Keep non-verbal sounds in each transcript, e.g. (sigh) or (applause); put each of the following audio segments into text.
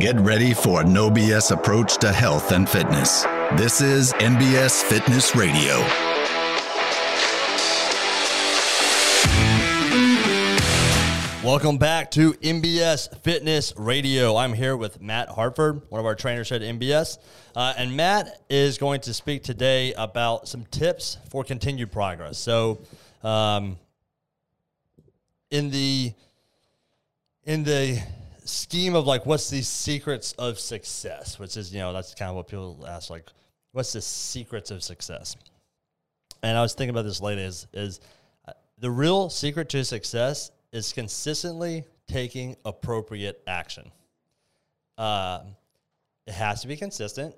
Get ready for a no BS approach to health and fitness. This is MBS Fitness Radio. Welcome back to MBS Fitness Radio. I'm here with Matt Hartford, one of our trainers at MBS. Uh, and Matt is going to speak today about some tips for continued progress. So, um, in the in the scheme of like what's the secrets of success, which is you know that's kind of what people ask like, what's the secrets of success? And I was thinking about this lately. Is is uh, the real secret to success is consistently taking appropriate action. Uh, it has to be consistent.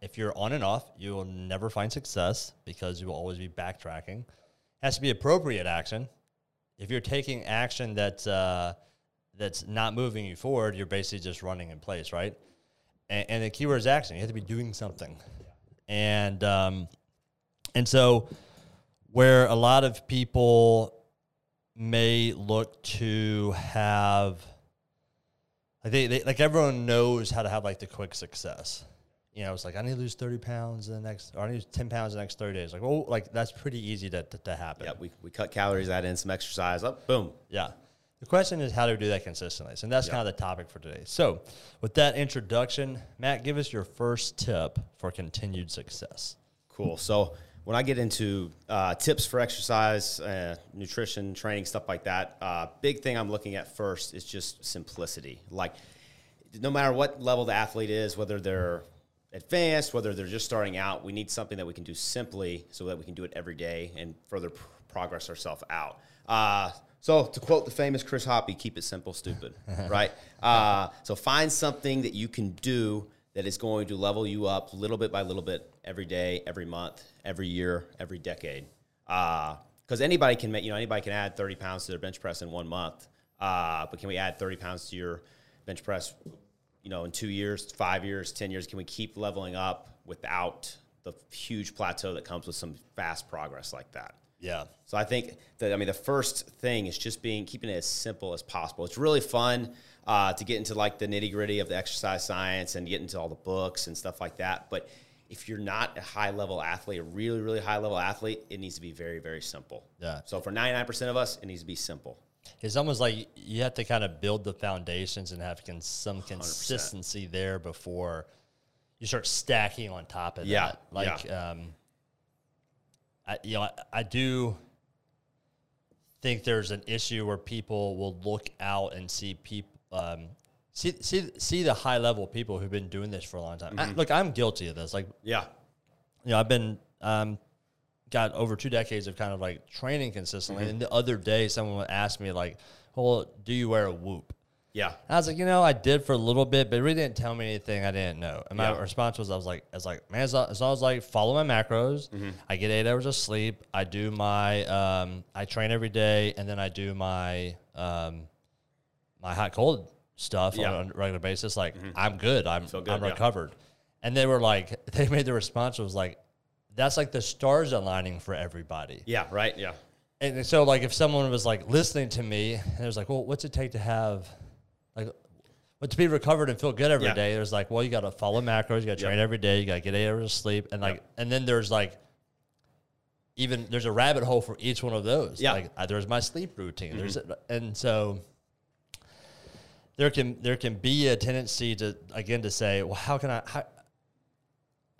If you're on and off, you will never find success because you will always be backtracking. It has to be appropriate action. If you're taking action that's uh, that's not moving you forward, you're basically just running in place, right? And, and the keyword is action. You have to be doing something, and um, and so where a lot of people may look to have like they, they like everyone knows how to have like the quick success. You know, it's like I need to lose thirty pounds in the next, or I need to lose ten pounds in the next thirty days. Like, well, like that's pretty easy to, to, to happen. Yeah, we, we cut calories, add in some exercise, up, boom. Yeah. The question is how do we do that consistently. So that's kind of the topic for today. So, with that introduction, Matt, give us your first tip for continued success. Cool. So when I get into uh, tips for exercise, uh, nutrition, training, stuff like that, uh, big thing I'm looking at first is just simplicity. Like, no matter what level the athlete is, whether they're advanced, whether they're just starting out, we need something that we can do simply so that we can do it every day and further pr- progress ourselves out. So, to quote the famous Chris Hoppy, keep it simple, stupid, (laughs) right? Uh, so, find something that you can do that is going to level you up little bit by little bit every day, every month, every year, every decade. Because uh, anybody can make, you know, anybody can add 30 pounds to their bench press in one month. Uh, but can we add 30 pounds to your bench press, you know, in two years, five years, 10 years? Can we keep leveling up without the huge plateau that comes with some fast progress like that? Yeah. So I think that I mean the first thing is just being keeping it as simple as possible. It's really fun uh, to get into like the nitty gritty of the exercise science and get into all the books and stuff like that. But if you're not a high level athlete, a really really high level athlete, it needs to be very very simple. Yeah. So for 99% of us, it needs to be simple. It's almost like you have to kind of build the foundations and have con- some consistency 100%. there before you start stacking on top of yeah. that. Like, yeah. um, I, you know, I, I do think there's an issue where people will look out and see people. Um, see, see, see the high level people who've been doing this for a long time. Mm-hmm. I, look, I'm guilty of this. Like, yeah, you know, I've been um, got over two decades of kind of like training consistently. Mm-hmm. And the other day, someone would ask me like, "Well, do you wear a whoop?" Yeah. And I was like, you know, I did for a little bit, but it really didn't tell me anything I didn't know. And my Yeah. response was, I was like, I was like, man, as long as, long as I follow my macros, Mm-hmm. I get eight hours of sleep, I do my, um, I train every day, and then I do my, um, my hot cold stuff Yeah. Mm-hmm. on a regular basis. Like, I'm good. I'm, good, I'm yeah. recovered. And they were like, (laughs) they made the response was like, that's like the stars aligning for everybody. Yeah. Right. Yeah. And so, like, if someone was like listening to me, and it was like, well, what's it take to have, but to be recovered and feel good every day? Yeah. there's like, well, you got to follow macros, you got to train every day, you got to get eight hours of sleep, and like, Yep. and then there's like, even there's a rabbit hole for each one of those. Yeah. Like, uh, there's my sleep routine. Mm-hmm. There's, and so there can there can be a tendency to again to say, well, how can I? How,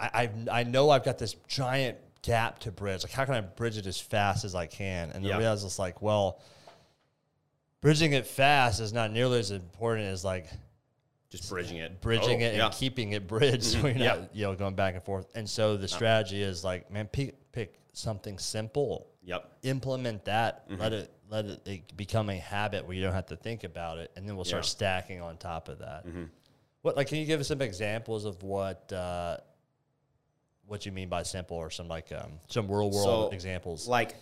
I I've- I know I've got this giant gap to bridge. Like, how can I bridge it as fast as I can? And Yeah. I realize it's like, well, bridging it fast is not nearly as important as like Just bridging it. bridging Oh, it yeah. and keeping it bridged. (laughs) So you're Yeah. you know going back and forth. And so the strategy is like, man, pick pick something simple. Yep. Implement that. Mm-hmm. Let it let it, it become a habit where you don't have to think about it, and then we'll start Yeah. stacking on top of that. Mm-hmm. What like? Can you give us some examples of what uh, what you mean by simple, or some like um, some real world So, examples? like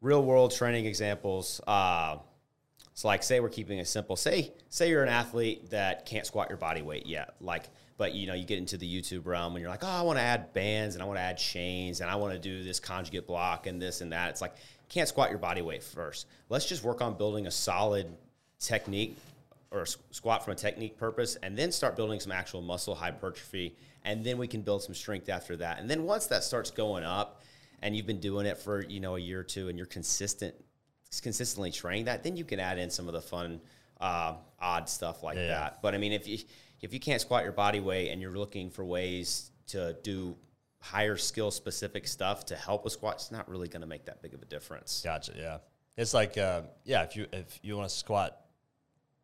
real world training examples. Uh, so like say we're keeping it simple. Say say you're an athlete that can't squat your body weight yet. Like but you know you get into the YouTube realm and you're like, "Oh, I want to add bands and I want to add chains and I want to do this conjugate block and this and that." It's like can't squat your body weight first. Let's just work on building a solid technique or squat from a technique purpose, and then start building some actual muscle hypertrophy, and then we can build some strength after that. And then once that starts going up, and you've been doing it for you know a year or two, and you're consistent, consistently training that, then you can add in some of the fun, uh, odd stuff like Yeah. that. But I mean, if you if you can't squat your body weight and you're looking for ways to do higher skill specific stuff to help with squat, it's not really going to make that big of a difference. Gotcha. Yeah, it's like uh, yeah, if you if you want to squat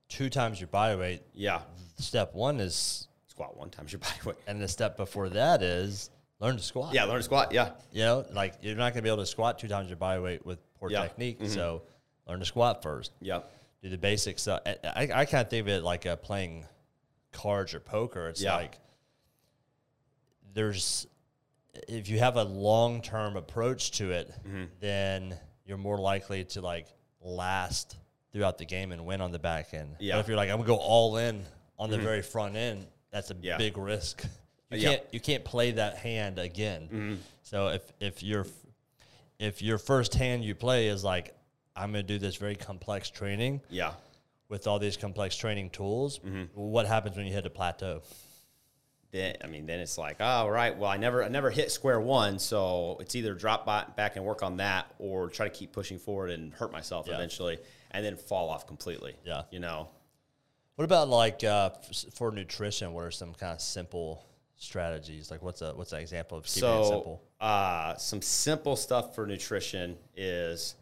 two times your body weight, Yeah, step one is, squat one times your body weight. and the step before that is learn to squat. Yeah, learn to squat. Yeah, You know, like you're not going to be able to squat two times your body weight with Yeah. technique. So learn to squat first. yeah, Do the basics. Uh, I, I kind of think of it like uh, playing cards or poker. It's Yeah. like there's, if you have a long term approach to it, Mm-hmm. then you're more likely to like last throughout the game and win on the back end. Yeah. But if you're like, I'm gonna go all in on the very front end, that's a Yeah. big risk. You can't you can't play that hand again. Mm-hmm. So if if your if your first hand you play is like I'm gonna do this very complex training yeah. with all these complex training tools, Mm-hmm. what happens when you hit a plateau? Then I mean, then it's like, oh, right. Well, I never, I never hit square one, so it's either drop back and work on that, or try to keep pushing forward and hurt myself Yeah. eventually, and then fall off completely. Yeah. you know. What about like uh, f- for nutrition? What are some kind of simple strategies? Like what's a what's an example of keeping it So, simple? uh, some simple stuff for nutrition is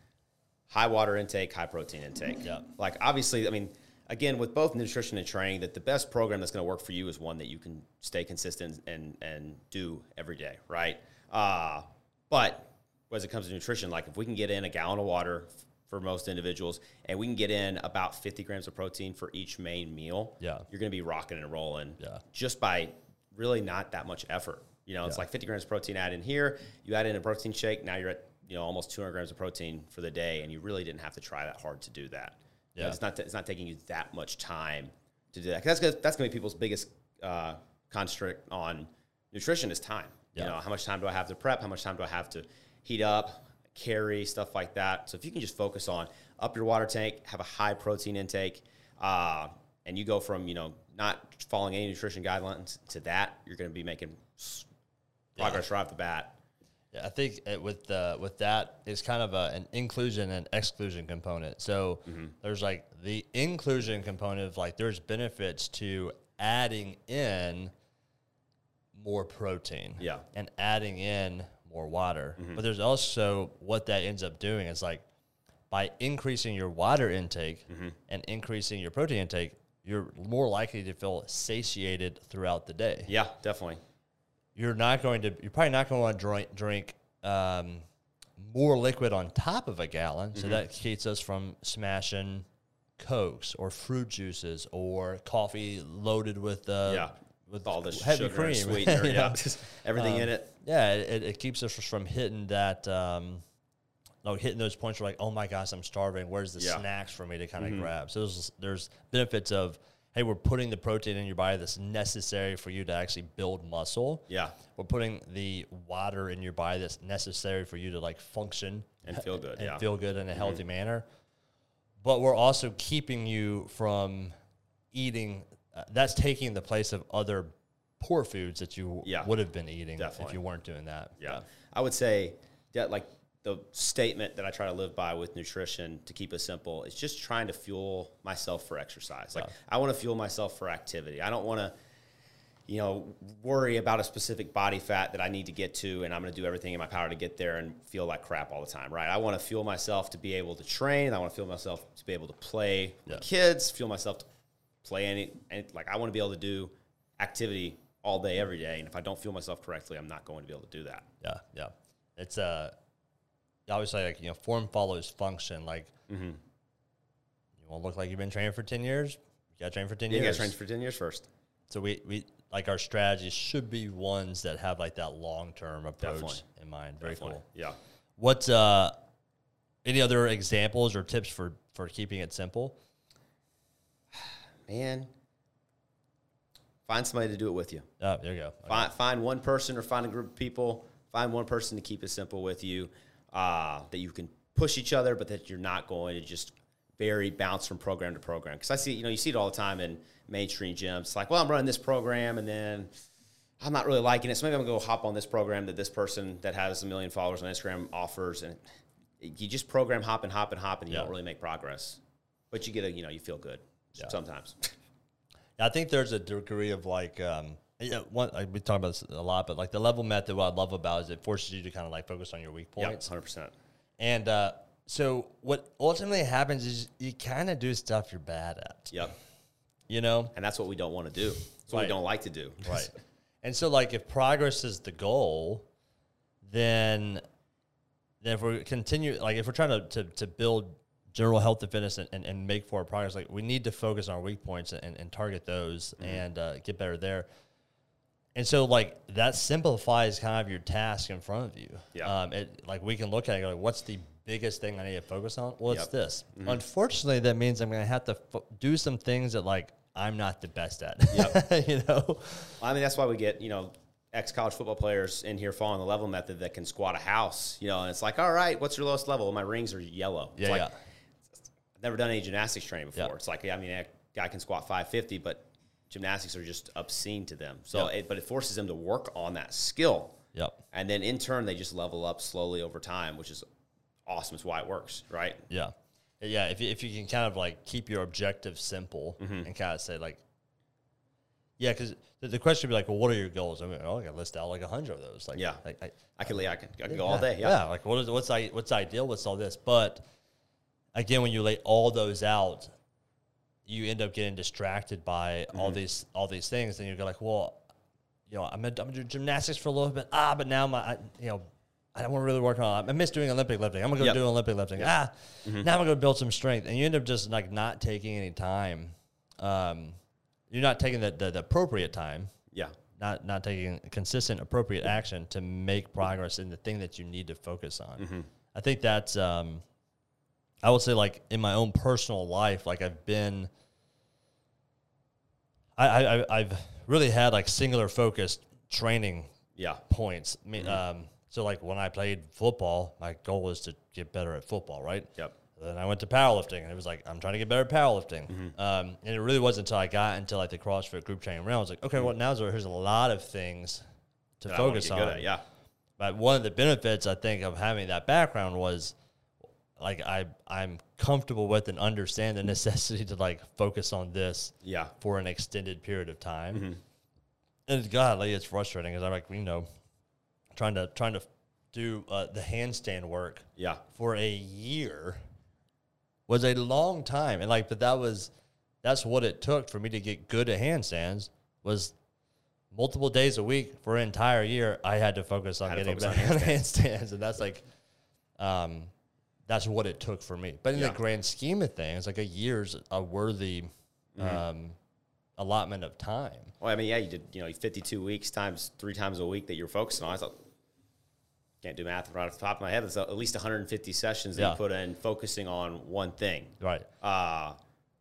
high water intake, high protein intake. Yeah. Like obviously, I mean, again, with both nutrition and training, that the best program that's going to work for you is one that you can stay consistent and and do every day, right? Uh, but as it comes to nutrition, like if we can get in a gallon of water for most individuals, and we can get in about 50 grams of protein for each main meal, Yeah. you're going to be rocking and rolling Yeah. just by really not that much effort. You know, it's Yeah. like 50 grams of protein add in here. You add in a protein shake. Now you're at you know almost 200 grams of protein for the day, and you really didn't have to try that hard to do that. You know, Yeah. it's not it's not taking you that much time to do that. 'Cause that's gonna, that's going to be people's biggest uh, constrict on nutrition is time. Yeah. You know, how much time do I have to prep? How much time do I have to heat up, carry stuff like that? So if you can just focus on up your water tank, have a high protein intake, uh, and you go from you know not following any nutrition guidelines to that, you're going to be making progress right off the bat. Yeah, I think it, with the with that it's kind of a, an inclusion and exclusion component. So Mm-hmm. there's like the inclusion component of like there's benefits to adding in more protein, Yeah. and adding in more water. Mm-hmm. But there's also what that ends up doing is like by increasing your water intake Mm-hmm. and increasing your protein intake, you're more likely to feel satiated throughout the day Yeah, definitely. you're not going to you're probably not going to want to drink drink um, more liquid on top of a gallon Mm-hmm. so that keeps us from smashing cokes or fruit juices or coffee loaded with uh, Yeah, with all this heavy sugar and cream (laughs) sweetener, yeah, (laughs) everything in it. yeah it, it keeps us from hitting that um, like hitting those points where like oh my gosh I'm starving where's the Yeah. snacks for me to kind of grab so there's, there's benefits of hey we're putting the protein in your body that's necessary for you to actually build muscle Yeah, we're putting the water in your body that's necessary for you to like function and feel good. and yeah, feel good in a healthy manner. But we're also keeping you from eating. Uh, that's taking the place of other poor foods that you Yeah. would have been eating if you weren't doing that. Yeah. I would say that like the statement that I try to live by with nutrition to keep it simple is just trying to fuel myself for exercise. Like I want to fuel myself for activity. I don't want to you know worry about a specific body fat that I need to get to and I'm going to do everything in my power to get there and feel like crap all the time, right? I want to fuel myself to be able to train, I want to fuel myself to be able to play Yeah. with kids, fuel myself to play any, any like I want to be able to do activity all day every day and if I don't fuel myself correctly, I'm not going to be able to do that. Yeah, yeah. It's uh, obviously like you know, form follows function. Like Mm-hmm. you want to look like you've been training for ten years. You got to train for ten Yeah, you got years. to train for 10 years first. So we, we like our strategies should be ones that have like that long term approach Definitely. in mind. Very Definitely. cool. Yeah. What's uh any other examples or tips for for keeping it simple? Man, find somebody to do it with you. Oh, there you go. Okay. Find, find one person or find a group of people. Find one person to keep it simple with you uh, that you can push each other, but that you're not going to just very bounce from program to program. Because I see, you know, you see it all the time in mainstream gyms. It's like, well, I'm running this program, and then I'm not really liking it, so maybe I'm gonna go hop on this program that this person that has a million followers on Instagram offers, and you just program hop and hop and hop, and you Yeah. don't really make progress. But you get a, you know, you feel good sometimes. (laughs) I think there's a degree of like, um, yeah, one, like we talk about this a lot, but like the level method, what I love about is it forces you to kind of like focus on your weak yeah, points. hundred percent. And uh, so what ultimately happens is you kind of do stuff you're bad at, Yep. you know? And that's what we don't want to do. That's what Right. we don't like to do. Right. (laughs) and so like if progress is the goal, then then if we continue like if we're trying to, to, to build general health and fitness and, and, and make forward progress, like we need to focus on our weak points and, and target those and uh, get better there. And so like that simplifies kind of your task in front of you. Yeah. Um, it like we can look at it like, what's the biggest thing I need to focus on? Well, it's Yep. this. Unfortunately, that means I'm going to have to fo- do some things that like I'm not the best at. Yep. (laughs) you know. I mean, that's why we get, you know, ex college football players in here following the level method that can squat a house, you know, and it's like, all right, what's your lowest level? My rings are yellow. It's Yeah, like, yeah. I've never done any gymnastics training before. Yeah. It's like, I mean, a guy can squat 550, but gymnastics are just obscene to them. So, Yeah. it, but it forces them to work on that skill. Yep. And then in turn, they just level up slowly over time, which is awesome. It's why it works, right? Yeah. Yeah. If you, if you can kind of like keep your objective simple Mm-hmm. and kind of say like, yeah, because the, the question would be like, well, what are your goals? I mean, oh, I can list out like a hundred of those. Like, Yeah. like, I, I can, I can, I can go all day. yeah. Yeah. Like, what is what's I, what's ideal? What's all this? But again, when you lay all those out, you end up getting distracted by all Mm-hmm. these all these things, and you go like, well, you know, I'm gonna, I'm gonna do gymnastics for a little bit. Ah, but now my, I, you know. I don't want to really work on. I miss doing Olympic lifting. I'm gonna go Yep. do Olympic lifting. Ah, now I'm gonna build some strength, and you end up just like not taking any time. Um, you're not taking the, the, the appropriate time Yeah. not not taking consistent appropriate action to make progress in the thing that you need to focus on. I think that's um, I would say like in my own personal life, like I've been I, I I've really had like singular focused training Yeah. points. I mean, um, so like when I played football, my goal was to get better at football, right? Yep. Then I went to powerlifting, and it was like I'm trying to get better at powerlifting. Mm-hmm. Um, and it really wasn't until I got into like the CrossFit group training realm. I was like, okay, well now there's a lot of things to That focus on. at, Yeah. But one of the benefits I think of having that background was like I I'm comfortable with and understand the (laughs) necessity to like focus on this Yeah. for an extended period of time. Mm-hmm. And godly, it's frustrating because I'm like, you know, trying to trying to do uh, the handstand work Yeah. for a year was a long time, and like, but that was that's what it took for me to get good at handstands was multiple days a week for an entire year. I had to focus on Had getting better (laughs) at handstands, and that's like, um, that's what it took for me. But in Yeah. the grand scheme of things, like a year's a worthy Mm-hmm. um, allotment of time. Well, I mean, yeah, you did, you know, 52 weeks times three times a week that you're focusing on. I thought, can't do math right off the top of my head. It's at least 150 sessions that Yeah. you put in focusing on one thing, Right. uh,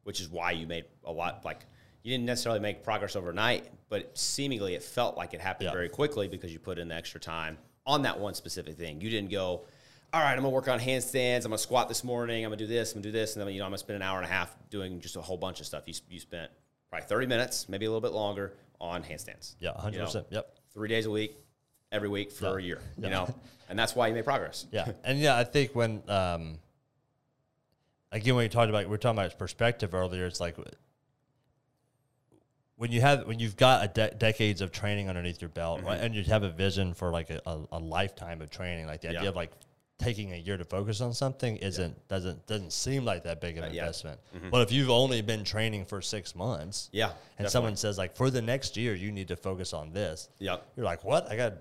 which is why you made a lot. Like, you didn't necessarily make progress overnight, but seemingly it felt like it happened Yeah. very quickly because you put in the extra time on that one specific thing. You didn't go, all right, I'm gonna work on handstands. I'm gonna squat this morning. I'm gonna do this. I'm gonna do this, and then you know I'm gonna spend an hour and a half doing just a whole bunch of stuff. You, you spent probably 30 minutes, maybe a little bit longer, on handstands. Yeah. Hundred You know, percent. Yep. Three days a week, every week for a year. You know, and that's why you made progress. (laughs) Yeah, and yeah, I think when um, again when you talked about we are talking about perspective earlier, it's like when you have when you've got a de- decades of training underneath your belt, right, and you have a vision for like a, a, a lifetime of training, like the idea Yeah. of like taking a year to focus on something isn't doesn't doesn't seem like that big of an Uh, yeah. investment. But if you've only been training for six months, Yeah, and definitely. someone says like for the next year you need to focus on this, Yep. you're like, what? I got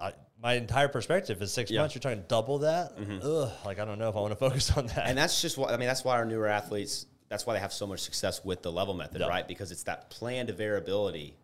I, my entire perspective is six Yeah. Mm-hmm. months. You're trying to double that? Ugh, like I don't know if I want to focus on that. And that's just what I mean. That's why our newer athletes. That's why they have so much success with the level method, Yeah. right? Because it's that planned variability,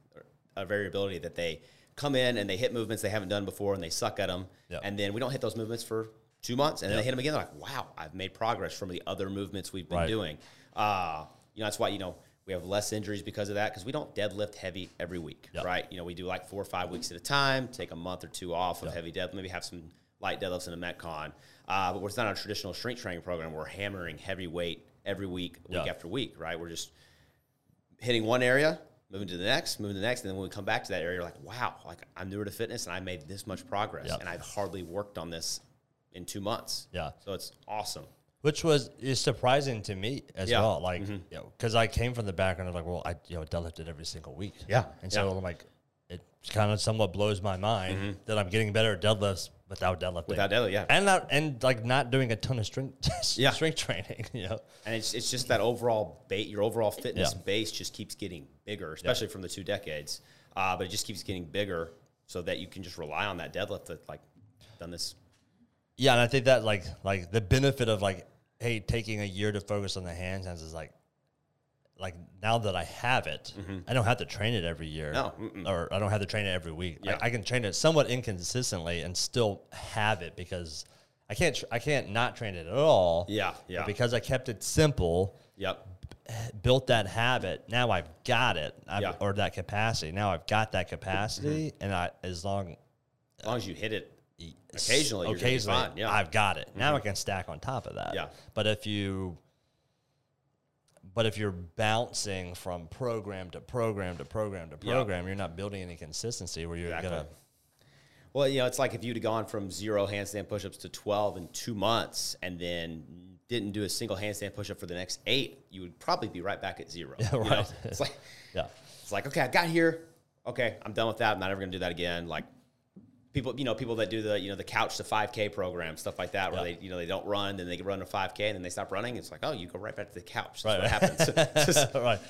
a variability that they come in and they hit movements they haven't done before and they suck at them, Yeah. and then we don't hit those movements for two months, and then they hit them again. They're like, "Wow, I've made progress from the other movements we've been Right. doing." Uh, you know, that's why you know we have less injuries because of that because we don't deadlift heavy every week, Yeah. right? You know, we do like four or five weeks at a time, take a month or two off of heavy deadlift, maybe have some light deadlifts in a Metcon. Uh, but we're not a traditional strength training program. We're hammering heavy weight every week, week after week, right? We're just hitting one area, moving to the next, moving to the next, and then when we come back to that area, you're like, wow, like I'm newer to fitness and I made this much progress, and I've hardly worked on this in two months. Yeah. so it's awesome. which was is surprising to me as Yeah. Mm-hmm. well. Like, you know, because I came from the background of like, well, I you know deadlifted every single week. Yeah, and so yeah. Mm-hmm. I'm like, it kind of somewhat blows my mind that I'm getting better at deadlifts without deadlifting. Without deadlift, yeah. and not and like not doing a ton of strength (laughs) Yeah. strength training. (laughs) You know, And it's, it's just that overall bait, your overall fitness Yeah. base just keeps getting bigger, especially from the two decades. Uh, but it just keeps getting bigger so that you can just rely on that deadlift that like done this. Yeah, and I think that like like the benefit of like, hey, taking a year to focus on the handstands is like. Like now that I have it, I don't have to train it every year, Mm-hmm. No, or I don't have to train it every week. Yeah. I, I can train it somewhat inconsistently and still have it because I can't tr- I can't not train it at all. Yeah, yeah. because I kept it simple, Yep. built that habit. Now I've got it, I've, Yeah. or that capacity. Now I've got that capacity, Mm-hmm. and I as long As long as you hit it occasionally, you're occasionally, fine. Yeah. I've got it. Now I mm-hmm. can stack on top of that. Yeah. But if you but if you're bouncing from program to program to program to program, you're not building any consistency where you're Exactly. gonna Well, you know, it's like if you'd have gone from zero handstand pushups to 12 in two months and then didn't do a single handstand pushup for the next eight, you would probably be right back at zero. (laughs) Yeah, you know? right. It's like, (laughs) yeah. it's like, okay, I got here. Okay, I'm done with that. I'm not ever going to do that again. Like people, you know, people that do the, you know, the couch to 5K program, stuff like that, where Yeah. they, you know, they don't run, then they run a 5K, and then they stop running. It's like, oh, you go right back to the couch. That's Right. what happens. (laughs) (laughs) Right.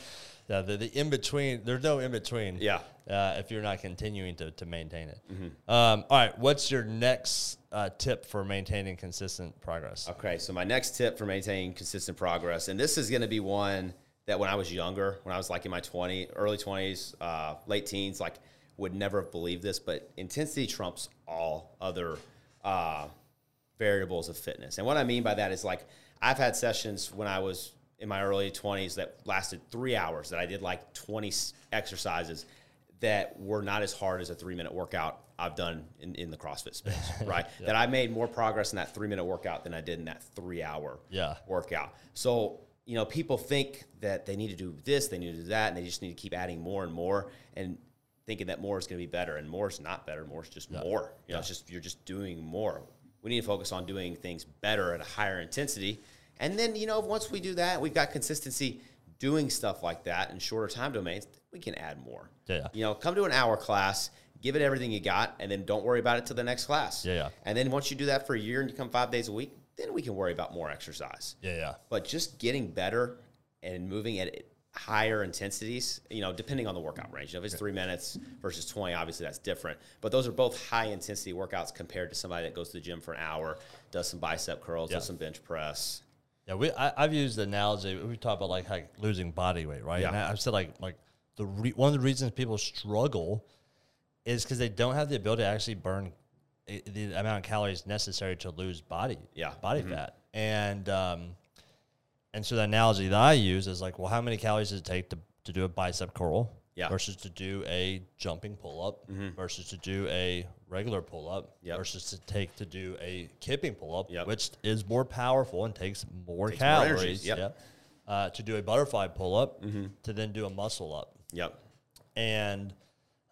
Yeah, the, the in between, there's no in between. Yeah. Uh, if you're not continuing to, to maintain it. Mm-hmm. Um, all right. What's your next uh, tip for maintaining consistent progress? Okay, so my next tip for maintaining consistent progress, and this is going to be one that when I was younger, when I was like in my 20, early 20s, uh, late teens, like would never have believed this, but intensity trumps all other uh, variables of fitness. And what I mean by that is like I've had sessions when I was in my early 20s that lasted three hours that I did like 20 exercises that were not as hard as a three minute workout I've done in, in the CrossFit space, (laughs) right? That I made more progress in that three minute workout than I did in that three hour Yeah. workout. So, you know, people think that they need to do this, they need to do that, and they just need to keep adding more and more and thinking that more is going to be better. And more is not better. More is just more. You know, it's just, you're just doing more. We need to focus on doing things better at a higher intensity. And then, you know, once we do that, we've got consistency doing stuff like that in shorter time domains, we can add more. Yeah. You know, come to an hour class, give it everything you got, and then don't worry about it till the next class. Yeah, yeah. And then once you do that for a year and you come five days a week, then we can worry about more exercise. Yeah, yeah. But just getting better and moving at higher intensities, you know, depending on the workout range. You know, if it's three minutes versus 20, obviously that's different. But those are both high intensity workouts compared to somebody that goes to the gym for an hour, does some bicep curls, Yeah. does some bench press. Yeah, we I, I've used the analogy. We talk about like, like losing body weight, right? Yeah. And I, I've said like like the re, one of the reasons people struggle is because they don't have the ability to actually burn i- the amount of calories necessary to lose body Yeah. body fat. And um, and so the analogy that I use is like, well, how many calories does it take to, to do a bicep curl Yeah. versus to do a jumping pull up versus to do a regular pull up Yep. versus to take to do a kipping pull up, Yep. which is more powerful and takes more Takes more calories. yep. Yep. Uh, to do a butterfly pull up to then do a muscle up. Yep. And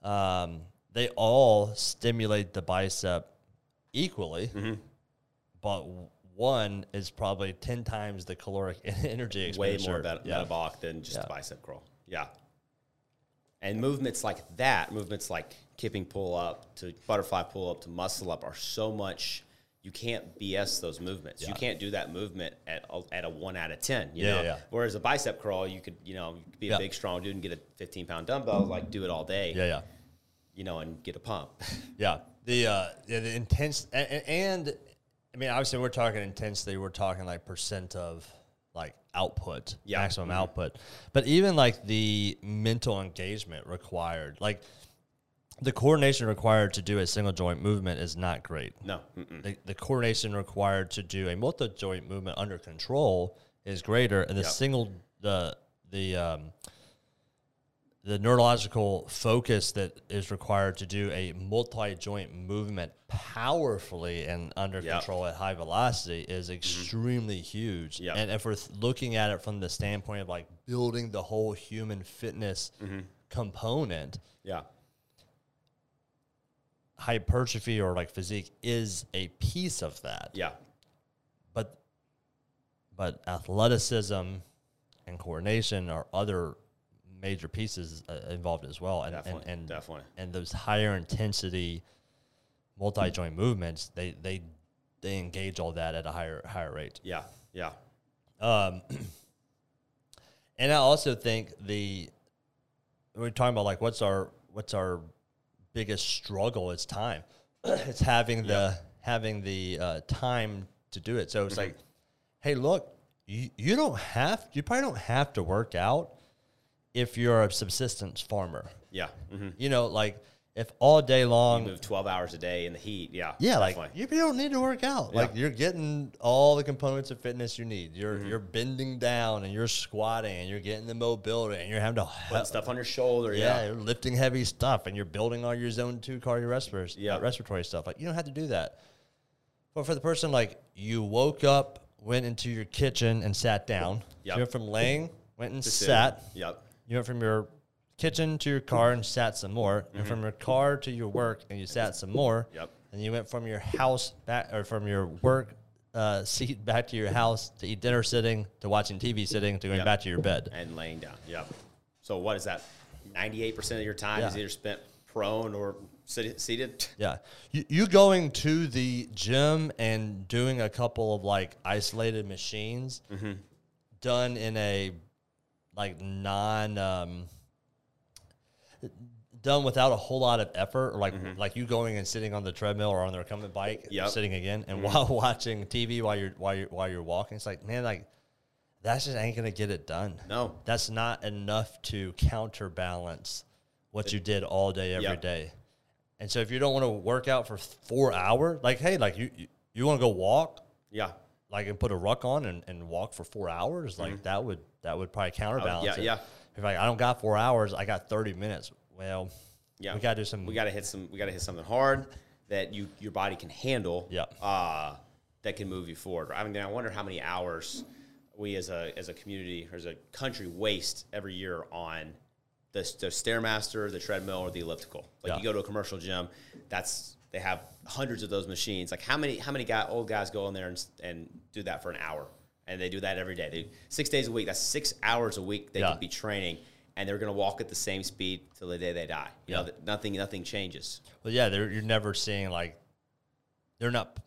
um, they all stimulate the bicep equally, Mm-hmm. but one is probably 10 times the caloric (laughs) energy way more bet- Yeah. metabolic than just Yeah. a bicep curl. Yeah. And movements like that, movements like kipping pull up to butterfly pull up to muscle up are so much you can't BS those movements. You can't do that movement at a, at a one out of 10, you Yeah, know? yeah, yeah. Whereas a bicep curl, you could, you know, you could be a Yeah. big, strong dude and get a 15 pound dumbbell, like do it all day, Yeah, yeah. you know, and get a pump. (laughs) Yeah, the uh, yeah, the intense and, and I mean, obviously, we're talking intensity. We're talking like percent of like output, Yeah. maximum output. But even like the mental engagement required, like the coordination required to do a single joint movement is not great. no. The, the coordination required to do a multi joint movement under control is greater, and the Yep. single the the um, the neurological focus that is required to do a multi-joint movement powerfully and under Yep. control at high velocity is mm-hmm. extremely huge. Yep. And if we're looking at it from the standpoint of like building the whole human fitness mm-hmm. component, Yeah. hypertrophy or like physique is a piece of that. Yeah. But but athleticism and coordination are other major pieces uh, involved as well. And Definitely, and, and definitely. and those higher intensity multi joint movements, they they they engage all that at a higher higher rate. Yeah. Yeah. Um, (clears throat) and I also think the we're talking about like what's our what's our biggest struggle is time. (clears throat) it's having the having the uh, time to do it. So it's like, hey, look, you, you don't have you probably don't have to work out if you're a subsistence farmer. Yeah. hmm You know, like if all day long you Move 12 hours a day in the heat. Yeah. yeah, like definitely. you, you don't need to work out. Like you're getting all the components of fitness you need. You're Mm-hmm. you're bending down and you're squatting and you're getting the mobility and you're having to Putting stuff on your shoulder. yeah, Yeah. you're lifting heavy stuff and you're building all your zone two cardiorespiratory Yeah. respiratory stuff. Like you don't have to do that. But for the person like you woke up, went into your kitchen and sat down. Yep. You went from laying, went and Just sat. Yep. You went from your kitchen to your car and sat some more, Mm-hmm. and from your car to your work and you sat some more. Yep. And you went from your house back or from your work uh, (laughs) seat back to your house to eat dinner sitting to watching TV sitting to going Yep. back to your bed. And laying down. Yep. So what is that? 98% of your time Yeah. is either spent prone or seated. Yeah. You, you going to the gym and doing a couple of like isolated machines Mm-hmm. done in a like non um, done without a whole lot of effort or like like you going and sitting on the treadmill or on the recumbent bike Mm-hmm. Yep. Mm-hmm. sitting again and while (laughs) watching TV while you're while you're while you're walking it's like man like that just ain't gonna get it done No. that's not enough to counterbalance what you did all day every day. Yep. And so if you don't want to work out for four hours, like hey, like you you, you want to go walk, Yeah. like and put a ruck on and, and walk for four hours, like that would that would probably counterbalance. Oh, yeah, it. yeah. If like I don't got four hours, I got thirty minutes. Well, Yeah. we gotta do some. We got to hit some. We got to hit something hard that you your body can handle. Yeah. Uh, that can move you forward. I mean, I wonder how many hours we as a as a community or as a country waste every year on the, the stairmaster, the treadmill, or the elliptical. Like Yeah. you go to a commercial gym, that's they have hundreds of those machines. Like how many how many guy, old guys go in there and, and do that for an hour? And they do that every day. They, six days a week. That's six hours a week they Yeah. could be training, and they're going to walk at the same speed till the day they die. You know, Yeah. that nothing nothing changes. Well, yeah, they're, you're never seeing like they're not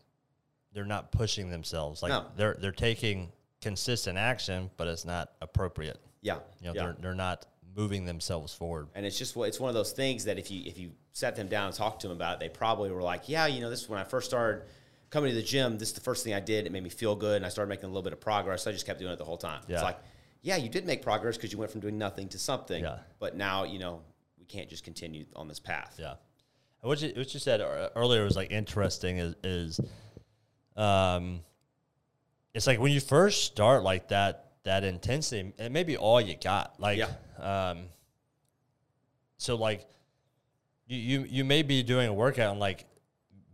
they're not pushing themselves. Like No. they're they're taking consistent action, but it's not appropriate. Yeah, You know, yeah. they're they're not moving themselves forward. And it's just it's one of those things that if you if you sat them down and talked to them about it, they probably were like, yeah, you know, this is when I first started coming to the gym. This is the first thing I did. It made me feel good, and I started making a little bit of progress. So I just kept doing it the whole time. Yeah. It's like, yeah, you did make progress because you went from doing nothing to something. Yeah. But now you know we can't just continue on this path. Yeah. What you what you said earlier was like interesting is is um it's like when you first start like that that intensity it may be all you got. Like Yeah. um so like you, you you may be doing a workout and like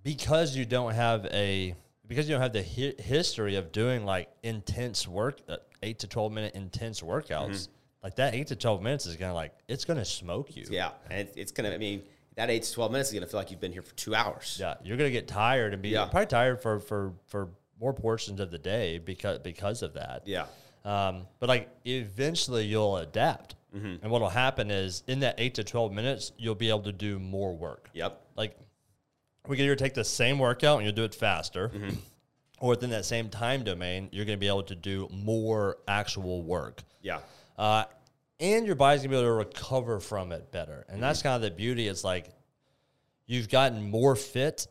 because you don't have a because you don't have the hi- history of doing like intense work uh, 8 to 12 minute intense workouts like that 8 to 12 minutes is to like it's to smoke you. Yeah, and it, it's gonna. I mean, that eight to twelve minutes is gonna feel like you've been here for two hours. Yeah, you're gonna get tired and be Yeah. probably tired for for for more portions of the day because because of that. Yeah. Um, but like eventually you'll adapt, Mm-hmm. and what'll happen is in that eight to twelve minutes you'll be able to do more work. Yep. Like we can either take the same workout and you'll do it faster, Mm-hmm. or within that same time domain you're gonna be able to do more actual work. Yeah. Uh, and your body's gonna be able to recover from it better. And Mm-hmm. that's kind of the beauty. It's like you've gotten more fit,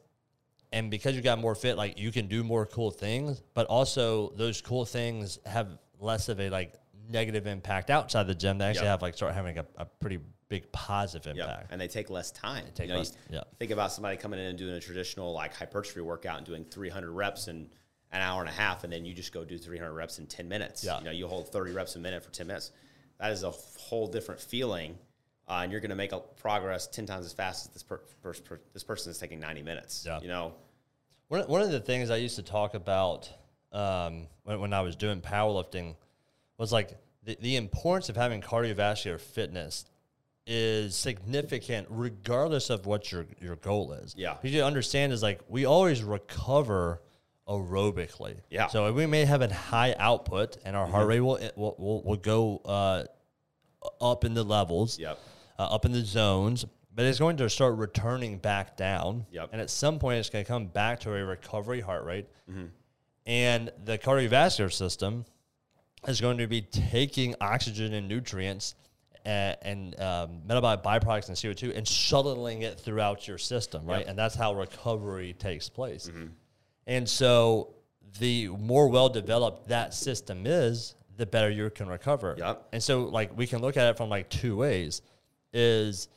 and because you got more fit, like you can do more cool things. But also, those cool things have less of a like negative impact outside the gym. They actually Yeah. have like start having a, a pretty big positive impact. and they take less time. take you know, less- you yeah. Think about somebody coming in and doing a traditional like hypertrophy workout and doing 300 reps in an hour and a half, and then you just go do 300 reps in 10 minutes. Yeah. You know, you hold 30 reps a minute for 10 minutes. That is a whole different feeling uh, and you're going to make a progress ten times as fast as this per, per, per, this person is taking ninety minutes. Yeah. You know, One, one of the things I used to talk about um, when, when I was doing powerlifting was like the, the importance of having cardiovascular fitness is significant regardless of what your, your goal is. Yeah. Because you understand is like we always recover aerobically. Yeah. So we may have a high output and our heart rate will, will, will, will go uh, up in the levels Yep. uh, up in the zones, but it's going to start returning back down. Yep. And at some point, it's going to come back to a recovery heart rate. Mm-hmm. And the cardiovascular system is going to be taking oxygen and nutrients and, and um, metabolic byproducts and CO2 and shuttling it throughout your system, right? Yep. And that's how recovery takes place. And so the more well developed that system is, the better you can recover. Yep. And so like we can look at it from like two ways is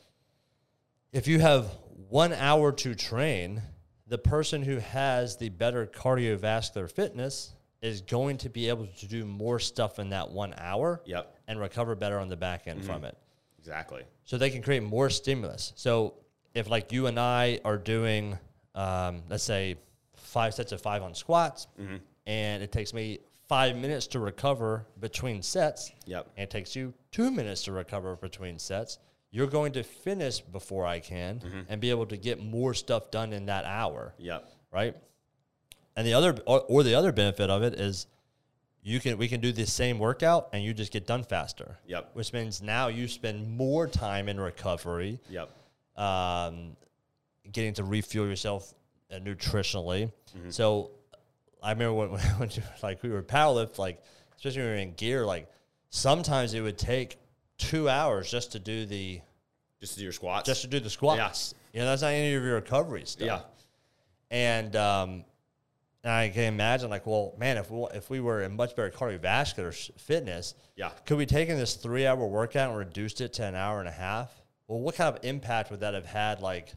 if you have 1 hour to train, the person who has the better cardiovascular fitness is going to be able to do more stuff in that 1 hour Yep. and recover better on the back end mm-hmm. from it Exactly. so they can create more stimulus. So if like you and I are doing, um, let's say, five sets of five on squats, mm-hmm. and it takes me five minutes to recover between sets, Yep. and it takes you two minutes to recover between sets, you're going to finish before I can mm-hmm. and be able to get more stuff done in that hour Yep. right? And the other or, or the other benefit of it is you can we can do the same workout and you just get done faster. Yep. Which means now you spend more time in recovery, Yep. um, getting to refuel yourself uh, nutritionally. So I remember when, (laughs) when you, like we were powerlift, like especially when we were in gear, like sometimes it would take two hours just to do the Just to do your squats. just to do the squats. Yes. You know, that's not any of your recovery stuff. yeah. And um, and I can imagine, like, well, man, if we if we were in much better cardiovascular fitness, Yeah. could we taken this three hour workout and reduced it to an hour and a half? Well, what kind of impact would that have had, like,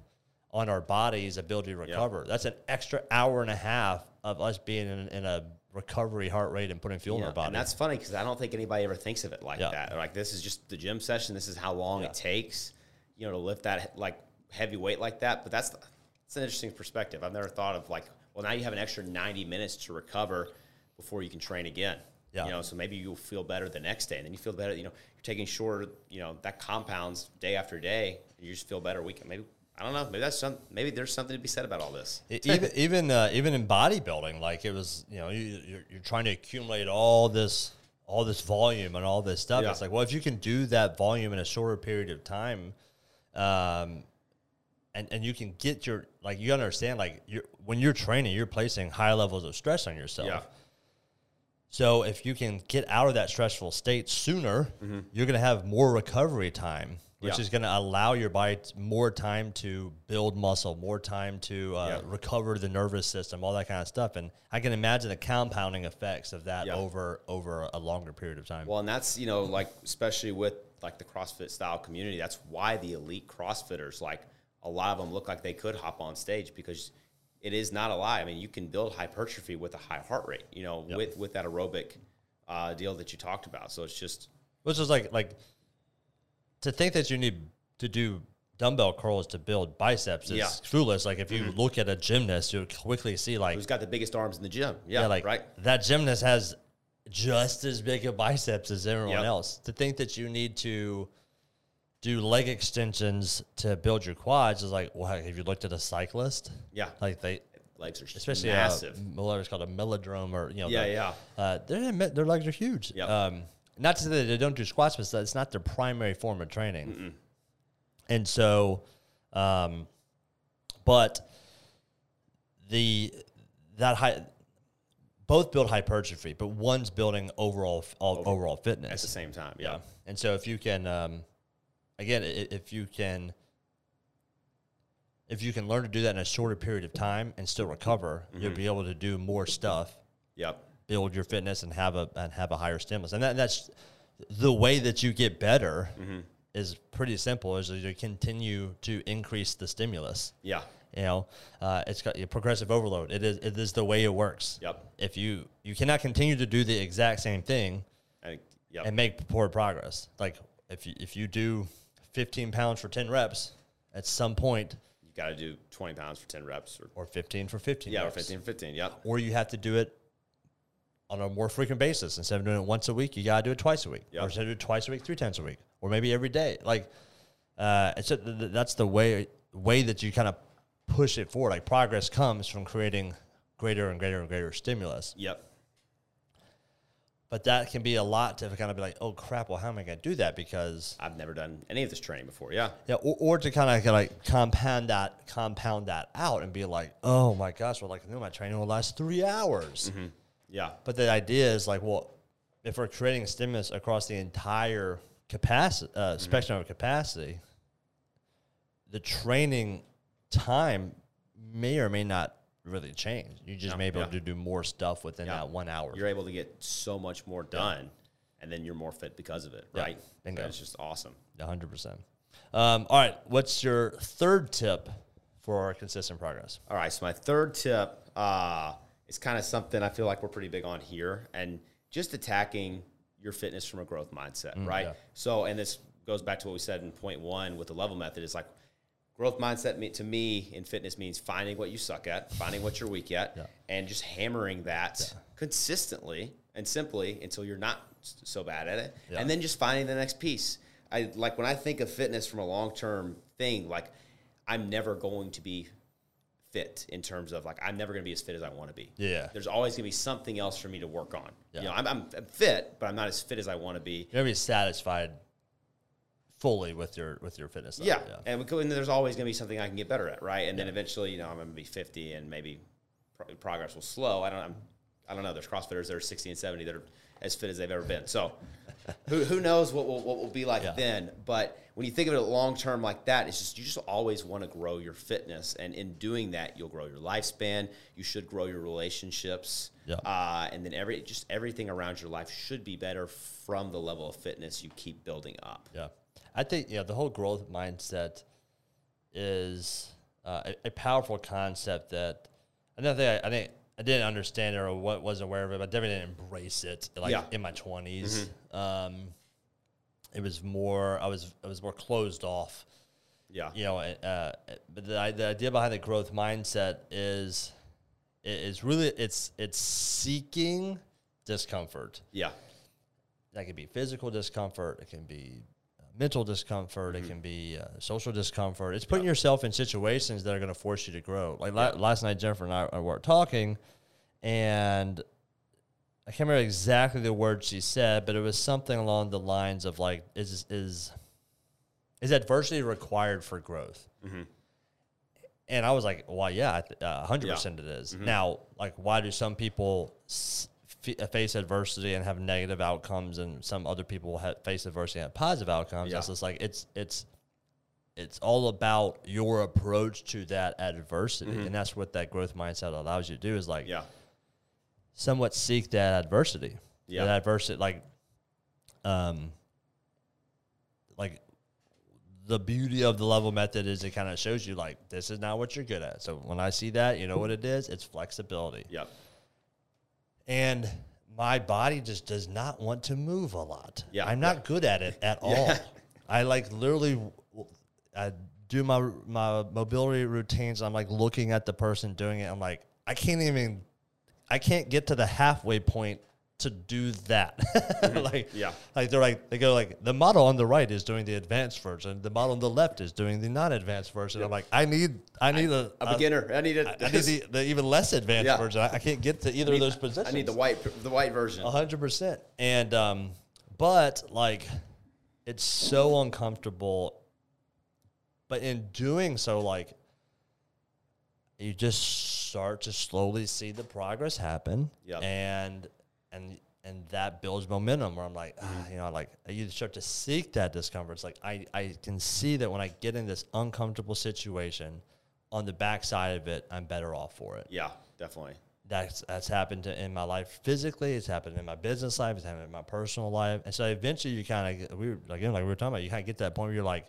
on our body's ability to recover? That's an extra hour and a half of us being in, in a recovery heart rate and putting fuel in our body. And that's funny because I don't think anybody ever thinks of it like Yeah. that. Like this is just the gym session. This is how long Yeah. it takes, you know, to lift that like heavy weight like that. But that's that's an interesting perspective. I've never thought of like, well, now you have an extra ninety minutes to recover before you can train again. Yeah. You know, so maybe you'll feel better the next day, and then you feel better. You know, you're taking shorter. You know, that compounds day after day. You just feel better week. Maybe I don't know. Maybe that's some. Maybe there's something to be said about all this. Even (laughs) even uh, even in bodybuilding, like it was, you know, you, you're, you're trying to accumulate all this all this volume and all this stuff. Yeah. It's like, well, if you can do that volume in a shorter period of time, um, and and you can get your like you understand like you're when you're training, you're placing high levels of stress on yourself. Yeah. So if you can get out of that stressful state sooner, you're going to have more recovery time, which Mm-hmm. Yeah. is going to allow your body more time to build muscle, more time to uh, Yeah. recover the nervous system, all that kind of stuff. And I can imagine the compounding effects of that over over a longer period of time. Well, and that's you know like especially with like the CrossFit style community. That's why the elite CrossFitters like a lot of them look like they could hop on stage because it is not a lie. I mean, you can build hypertrophy with a high heart rate. You know, with with that aerobic uh, deal that you talked about. So it's just Which is like like to think that you need to do dumbbell curls to build biceps is Yeah. Mm-hmm. foolish. Like if you look at a gymnast, you'll quickly see like who's got the biggest arms in the gym? Yeah, Yeah, like right. that gymnast has just as big of biceps as everyone Yep. else. To think that you need to do leg extensions to build your quads is like, well, have you looked at a cyclist? Yeah, Like they, legs are especially massive. Uh, what's called a velodrome or you know, Yeah, the- yeah. Uh, their their legs are huge. Yep. Um, not to say that they don't do squats, but it's not their primary form of training. And so, um, but the that high both build hypertrophy, but one's building overall all, overall fitness at the same time. Yeah, yeah. And so if you can, um, again, if you can, if you can learn to do that in a shorter period of time and still recover, you'll be able to do more stuff, yep, build your fitness, and have a and have a higher stimulus. And that, that's the way that you get better. Is pretty simple. Is you continue to increase the stimulus. yeah, You know, uh, it's got progressive overload. It is it is the way it works. Yep. If you you cannot continue to do the exact same thing I, yep, and make poor progress. Like if you if you do 15 pounds for 10 reps, at some point, You got to do 20 pounds for 10 reps or, or 15 for 15 yeah, or 15 for 15. Yep. Or you have to do it on a more frequent basis. Instead of doing it once a week, you got to do it twice a week. Yeah. Or instead of doing it twice a week, three times a week. Or maybe every day. Like, uh, it's a, th- th- that's the way way that you kind of push it forward. Like progress comes from creating greater and greater and greater stimulus. Yep. But that can be a lot to kind of be like, oh crap, well, how am I going to do that? Because I've never done any of this training before. Yeah. yeah, or, or to kind of like compound that compound that out and be like, oh my gosh, well, like no, my training will last three hours. Yeah. But the idea is like, well, if we're creating stimulus across the entire capacity uh, spectrum of capacity, the training time may or may not really change. You just Yeah, may be able to do more stuff within Yeah. that one hour. You're able to get so much more done, and then you're more fit because of it, right? Bingo. That's just awesome. hundred percent. Um, all right, what's your third tip for consistent progress? All right, so my third tip uh, is kind of something I feel like we're pretty big on here, and just attacking your fitness from a growth mindset, right? yeah. So, and this goes back to what we said in point one with the level method is like growth mindset to me in fitness means finding what you suck at, finding what you're weak at, Yeah. and just hammering that consistently and simply until you're not so bad at it, Yeah. and then just finding the next piece. I like when I think of fitness from a long term thing, like I'm never going to be fit in terms of like I'm never going to be as fit as I want to be. Yeah. There's always going to be something else for me to work on. Yeah. You know, I'm, I'm, fit, but I'm not as fit as I want to be. You're satisfied fully with your with your fitness. Yeah. level, And, we and there's always going to be something I can get better at, right? And then eventually, you know, I'm going to be 50 and maybe pro- progress will slow. I don't I'm, I don't know. There's CrossFitters that are 60 and 70 that are as fit as they've ever been. So (laughs) who, who knows what will, what will be like Yeah. then. But when you think of it long term like that, it's just you just always want to grow your fitness. And in doing that, you'll grow your lifespan. You should grow your relationships. Yeah. Uh, and then every just everything around your life should be better from the level of fitness you keep building up. Yeah. I think yeah, the whole growth mindset is uh, a, a powerful concept that another thing I, I think I didn't understand it or what was aware of it, but definitely didn't embrace it like Yeah. in my 20s Um, it was more I was I was more closed off. Yeah. You know, uh, but the, the idea behind the growth mindset is is really it's it's seeking discomfort Yeah. that can be physical discomfort it can be uh, mental discomfort it can be uh, social discomfort. It's putting yourself in situations that are going to force you to grow. Like la- last night jennifer and i were talking and i can't remember exactly the words she said but it was something along the lines of like is is is adversity required for growth? And I was like, well, yeah, I uh, 100% it is. Now, like, why do some people s- f- face adversity and have negative outcomes and some other people ha- face adversity and have positive outcomes? Yeah. It's just like, it's, it's, it's all about your approach to that adversity. And that's what that growth mindset allows you to do is like, Yeah. somewhat seek that adversity. Yeah. That adversity, like, um, like the beauty of the level method is it kind of shows you like this is not what you're good at. So when I see that, you know what it is? It's flexibility. Yep. And my body just does not want to move a lot. Yeah, I'm not good at it at (laughs) all. I like literally I do my my mobility routines. I'm like looking at the person doing it. I'm like, I can't even I can't get to the halfway point to do that. (laughs) like Yeah. like they're like they go like the model on the right is doing the advanced version, the model on the left is doing the non-advanced version. I'm like, I need I need a, A beginner. I need a. I need the, the even less advanced Yeah. version. I, I can't get to either of those positions. I need the white the white version. A hundred percent. And um, but like, it's so uncomfortable. But in doing so, like, you just start to slowly see the progress happen, Yep. and and and that builds momentum. Where I'm like, ah, Mm-hmm. you know, like you start to seek that discomfort. It's like I I can see that when I get in this uncomfortable situation, on the backside of it, I'm better off for it Yeah, definitely. that's that's happened to, in my life physically. It's happened in my business life. It's happened in my personal life. And so eventually, you kind of we were like again, like we were talking about. You kind of get to that point where you're like,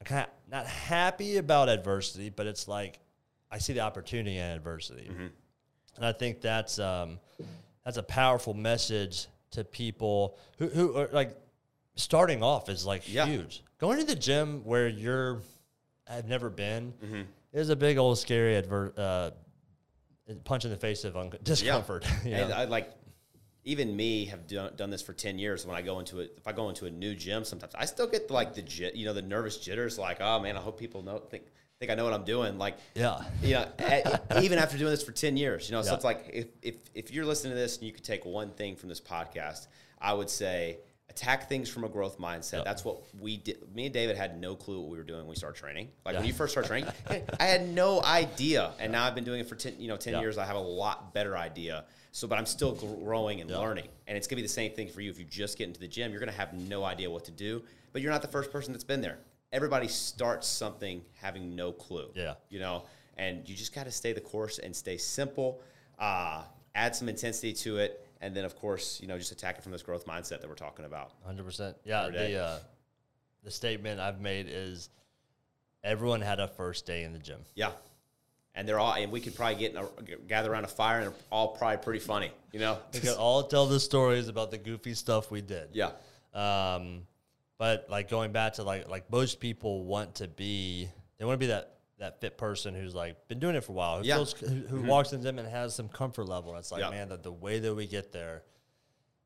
I'm kind of not happy about adversity, but it's like I see the opportunity in adversity, and I think that's um, that's a powerful message to people who who are like starting off is like Yeah. huge. Going to the gym where you're I've never been Mm-hmm. is a big old scary adver- uh, punch in the face of un- (laughs) discomfort. (laughs) you know? I like even me have done, done this for 10 years when I go into it if I go into a new gym sometimes I still get like the jit, you know the nervous jitters like oh man I hope people know think think I know what I'm doing like Yeah. you know a- even after doing this for 10 years you know so it's like if, if if you're listening to this and you could take one thing from this podcast I would say attack things from a growth mindset. That's what we did me and David had no clue what we were doing when we started training. Like when you first start training I had no idea. And now I've been doing it for 10 you know 10 Yeah. years I have a lot better idea. So but I'm still growing and learning. And it's gonna be the same thing for you. If you just get into the gym you're gonna have no idea what to do. But you're not the first person that's been there everybody starts something having no clue Yeah. you know and you just got to stay the course and stay simple uh, add some intensity to it and then of course you know just attack it from this growth mindset that we're talking about Hundred percent. Yeah. The uh, the statement I've made is everyone had a first day in the gym. yeah and they're all and we could probably get in a, gather around a fire and they're all probably pretty funny you know We could all tell the stories about the goofy stuff we did. yeah Um, but like going back to like like most people want to be they want to be that that fit person who's like been doing it for a while. Who Yeah. feels who, who mm-hmm. walks in the gym and has some comfort level. And it's like Yeah. man, that the way that we get there,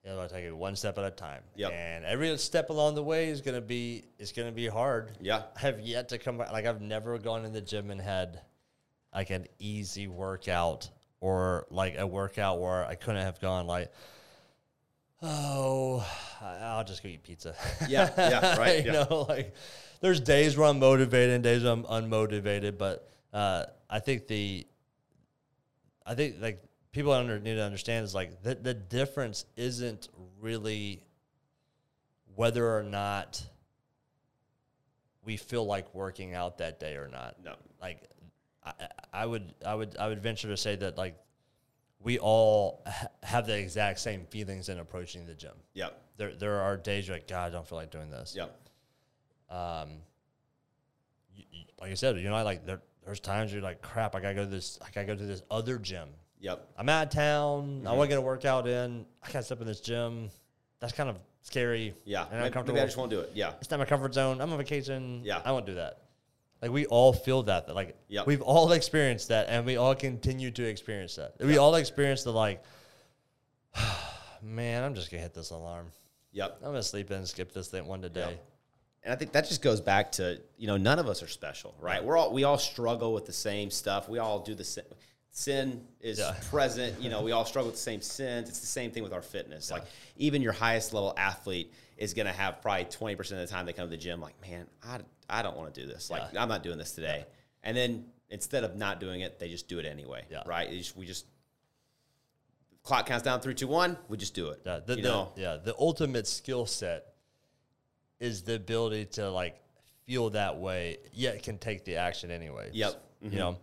you know, I take it one step at a time. Yep. And every step along the way is gonna be is gonna be hard. Yeah. I have yet to come back. Like I've never gone in the gym and had like an easy workout or like a workout where I couldn't have gone like, oh, I'll just go eat pizza. yeah yeah (laughs) right you yeah. know, like there's days where I'm motivated and days where I'm unmotivated, but uh, I think the, I think like people under, need to understand is like the, the difference isn't really whether or not we feel like working out that day or not. No. Like I, I would, I would, I would venture to say that like we all ha- have the exact same feelings in approaching the gym. Yep. There, there are days you're like, God, I don't feel like doing this. Yep. Um, you, you- like I said, you know, like there, there's times you're like, crap, I gotta go to this, I gotta go to this other gym. Yep. I'm out of town. I want to get a workout in. I gotta step in this gym. That's kind of scary. Yeah. and Maybe, uncomfortable. maybe I just won't do it. Yeah. it's not my comfort zone. I'm on vacation. Yeah. I won't do that. Like we all feel that. that like Yep. we've all experienced that, and we all continue to experience that. We all experience the like, (sighs) man, I'm just gonna hit this alarm. Yep. I'm gonna sleep in, and skip this thing one today. And I think that just goes back to you know none of us are special, right? We're all we all struggle with the same stuff. We all do the same. Sin is Yeah. present. You know, we all struggle with the same sins. It's the same thing with our fitness. Like even your highest level athlete is going to have probably twenty percent of the time they come to the gym like, man, I, I don't want to do this. Like I'm not doing this today. And then instead of not doing it, they just do it anyway. Yeah. Right? Just- we just clock counts down three, two, one. We just do it. Yeah, the, you the- know. yeah, the ultimate skill set is the ability to like feel that way, yet can take the action anyway. Yep. You mm-hmm. know,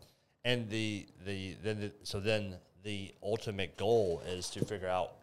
and the the then the, so then the ultimate goal is to figure out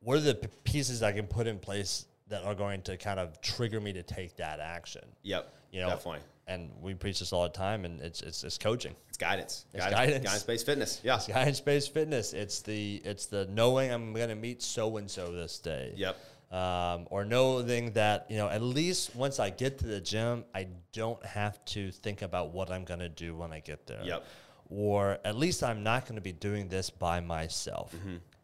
what are the p- pieces I can put in place that are going to kind of trigger me to take that action. Yep. You know, definitely. And we preach this all the time, and it's it's, it's coaching. It's guidance. It's guidance. guidance. Guidance based fitness. Yeah. Guidance based fitness. It's the it's the knowing I'm going to meet so and so this day. Yep. Um, or knowing that you know at least once I get to the gym, I don't have to think about what I'm going to do when I get there. Yep. Or at least I'm not going to be doing this by myself.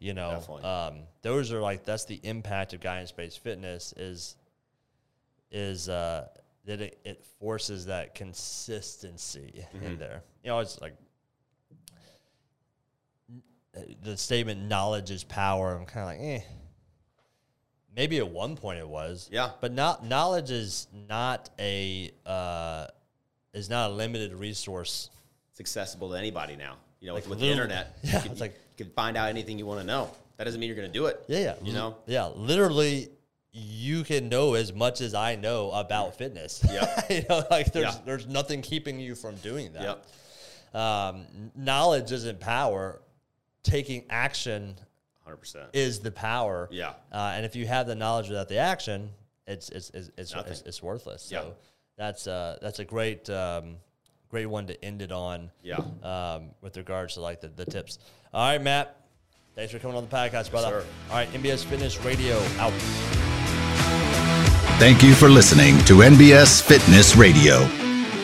You know. Definitely. um, those are like that's the impact of guidance based fitness is is uh, that it, it forces that consistency Mm-hmm. in there. You know, it's like the statement "knowledge is power." I'm kind of like, eh. Maybe at one point it was, Yeah. But not knowledge is not a uh, is not a limited resource. It's accessible to anybody now. You know, with, with the internet, yeah, you, can, it's like- you can find out anything you want to know. That doesn't mean you're going to do it. Yeah, yeah. You know? yeah. Literally, you can know as much as I know about fitness. Yeah. (laughs) you know, like there's Yeah. there's nothing keeping you from doing that. Yep. Um, knowledge isn't power. Taking action 100%. is the power. Yeah. Uh, and if you have the knowledge without the action, it's it's it's it's, it's, it's worthless. Yeah. So that's uh that's a great um, great one to end it on. Yeah. Um, with regards to like the, the tips. All right, Matt. Thanks for coming on the podcast, brother. sir. All right, MBS Fitness Radio out. Thank you for listening to MBS Fitness Radio.